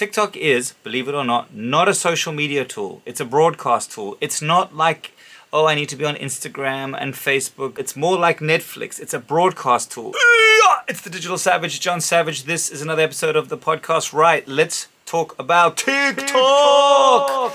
TikTok is, believe it or not, not a social media tool. It's a broadcast tool. It's not like, oh, I need to be on Instagram and Facebook. It's more like Netflix. It's a broadcast tool. It's the Digital Savage, Jon Savage. This is another episode of the podcast. Right, let's talk about TikTok.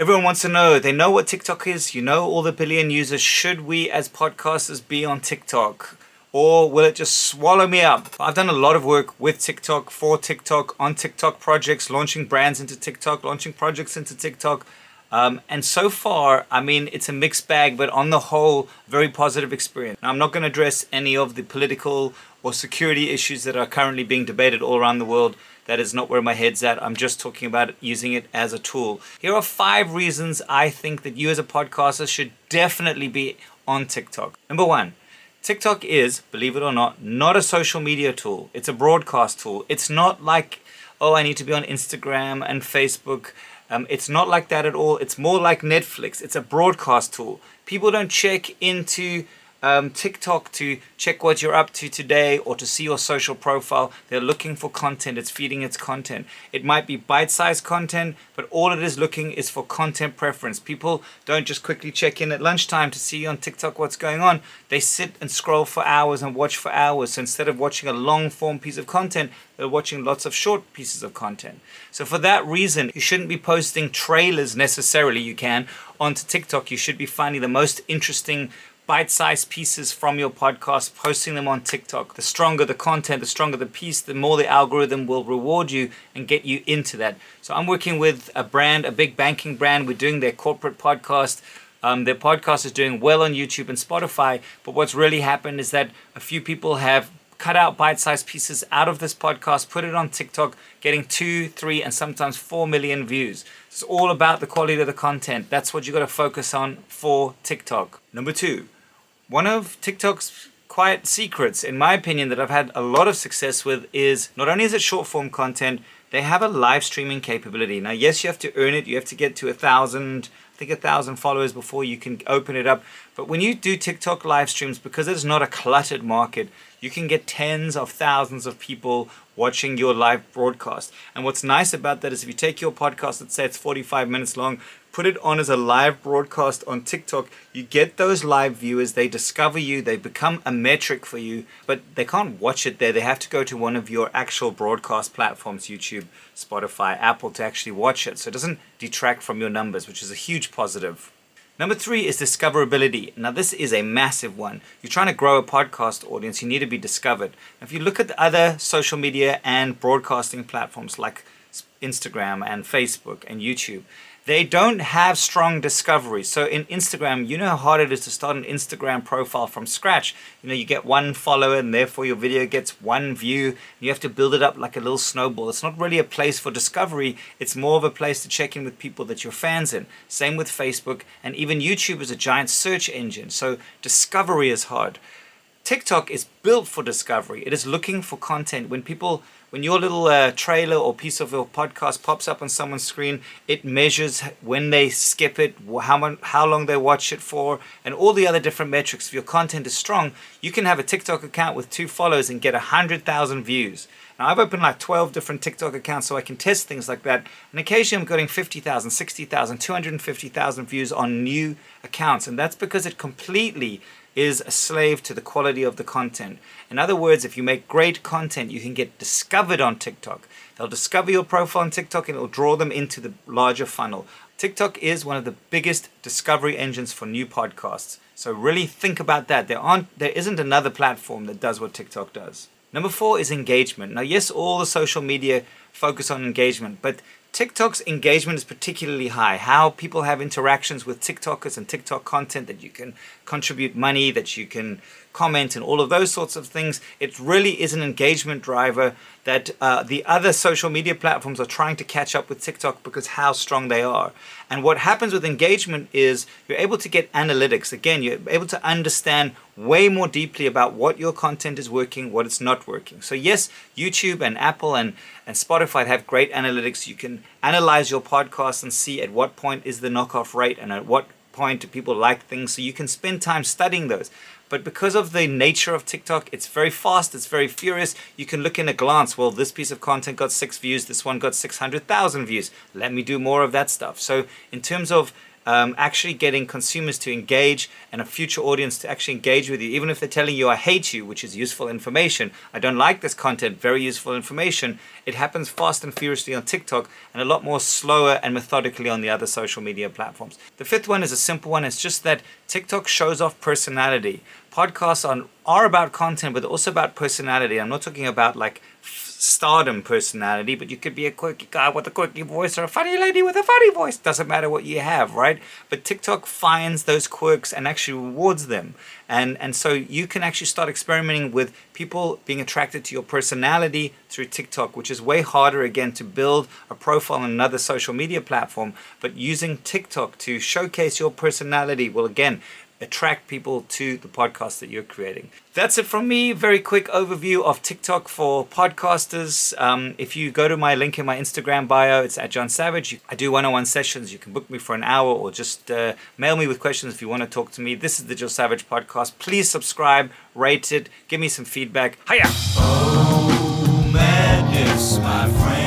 Everyone wants to know. They know what TikTok is. You know all the billion users. Should we, as podcasters, be on TikTok? Or will it just swallow me up? I've done a lot of work with TikTok, for TikTok, on TikTok projects, launching brands into TikTok, launching projects into TikTok. Um, and so far, I mean, it's a mixed bag, but on the whole, very positive experience. Now, I'm not going to address any of the political or security issues that are currently being debated all around the world. That is not where my head's at. I'm just talking about using it as a tool. Here are five reasons I think that you as a podcaster should definitely be on TikTok. Number one, TikTok is, believe it or not, not a social media tool. It's a broadcast tool. It's not like, oh, I need to be on Instagram and Facebook. Um, it's not like that at all. It's more like Netflix. It's a broadcast tool. People don't check into um, TikTok to check what you're up to today or to see your social profile. They're looking for content, it's feeding its content. It might be bite sized content, but all it is looking is for content preference. People don't just quickly check in at lunchtime to see on TikTok what's going on. They sit and scroll for hours and watch for hours. So instead of watching a long form piece of content, they're watching lots of short pieces of content. So for that reason, you shouldn't be posting trailers necessarily. You can onto TikTok. You should be finding the most interesting bite sized pieces from your podcast, posting them on TikTok. The stronger the content, the stronger the piece, the more the algorithm will reward you and get you into that. So I'm working with a brand, a big banking brand. We're doing their corporate podcast. Um, their podcast is doing well on YouTube and Spotify. But what's really happened is that a few people have cut out bite sized pieces out of this podcast, put it on TikTok, getting two, three, and sometimes four million views. It's all about the quality of the content. That's what you got to focus on for TikTok. Number two, one of TikTok's quiet secrets, in my opinion, that I've had a lot of success with is not only is it short form content, they have a live streaming capability. Now, yes, you have to earn it. You have to get to a thousand, I think a thousand followers before you can open it up. But when you do TikTok live streams, because it's not a cluttered market, you can get tens of thousands of people watching your live broadcast. And what's nice about that is if you take your podcast, let's say it's 45 minutes long, put it on as a live broadcast on TikTok, you get those live viewers, they discover you, they become a metric for you, but they can't watch it there. They have to go to one of your actual broadcast platforms, YouTube, Spotify, Apple, to actually watch it. So it doesn't detract from your numbers, which is a huge positive. Number three is discoverability. Now, this is a massive one. You're trying to grow a podcast audience, you need to be discovered. If you look at the other social media and broadcasting platforms like Instagram and Facebook and YouTube, they don't have strong discovery. So in Instagram, you know how hard it is to start an Instagram profile from scratch. You know, you get one follower and therefore your video gets one view. You have to build it up like a little snowball. It's not really a place for discovery. It's more of a place to check in with people that you're fans in. Same with Facebook and even YouTube is a giant search engine. So discovery is hard. TikTok is built for discovery. It is looking for content. When people, when your little uh, trailer or piece of your podcast pops up on someone's screen, it measures when they skip it, how how long they watch it for, and all the other different metrics. If your content is strong, you can have a TikTok account with two followers and get hundred thousand views. Now I've opened like 12 different TikTok accounts so I can test things like that. And occasionally I'm getting 50,000, 60,000, 250,000 views on new accounts. And that's because it completely is a slave to the quality of the content. In other words, if you make great content, you can get discovered on TikTok. They'll discover your profile on TikTok and it'll draw them into the larger funnel. TikTok is one of the biggest discovery engines for new podcasts. So really think about that. There aren't there isn't another platform that does what TikTok does. Number 4 is engagement. Now yes, all the social media focus on engagement, but TikTok's engagement is particularly high. How people have interactions with TikTokers and TikTok content that you can contribute money, that you can comment, and all of those sorts of things. It really is an engagement driver that uh, the other social media platforms are trying to catch up with TikTok because how strong they are. And what happens with engagement is you're able to get analytics. Again, you're able to understand way more deeply about what your content is working, what it's not working. So, yes, YouTube and Apple and, and Spotify have great analytics. You can analyze your podcast and see at what point is the knockoff rate and at what point do people like things. So, you can spend time studying those. But because of the nature of TikTok, it's very fast, it's very furious. You can look in a glance, well, this piece of content got six views, this one got 600,000 views. Let me do more of that stuff. So, in terms of um, actually getting consumers to engage and a future audience to actually engage with you, even if they're telling you, I hate you, which is useful information, I don't like this content, very useful information, it happens fast and furiously on TikTok and a lot more slower and methodically on the other social media platforms. The fifth one is a simple one, it's just that TikTok shows off personality. Podcasts are, are about content, but also about personality. I'm not talking about like stardom personality, but you could be a quirky guy with a quirky voice or a funny lady with a funny voice. Doesn't matter what you have, right? But TikTok finds those quirks and actually rewards them. And, and so you can actually start experimenting with people being attracted to your personality through TikTok, which is way harder again to build a profile on another social media platform. But using TikTok to showcase your personality will again attract people to the podcast that you're creating. That's it from me. Very quick overview of TikTok for podcasters. Um, if you go to my link in my Instagram bio, it's at Jon Savage. I do one on one sessions. You can book me for an hour or just uh, mail me with questions if you want to talk to me. This is the Jon Savage podcast. Please subscribe, rate it, give me some feedback. Hiya! Oh, madness, my friend.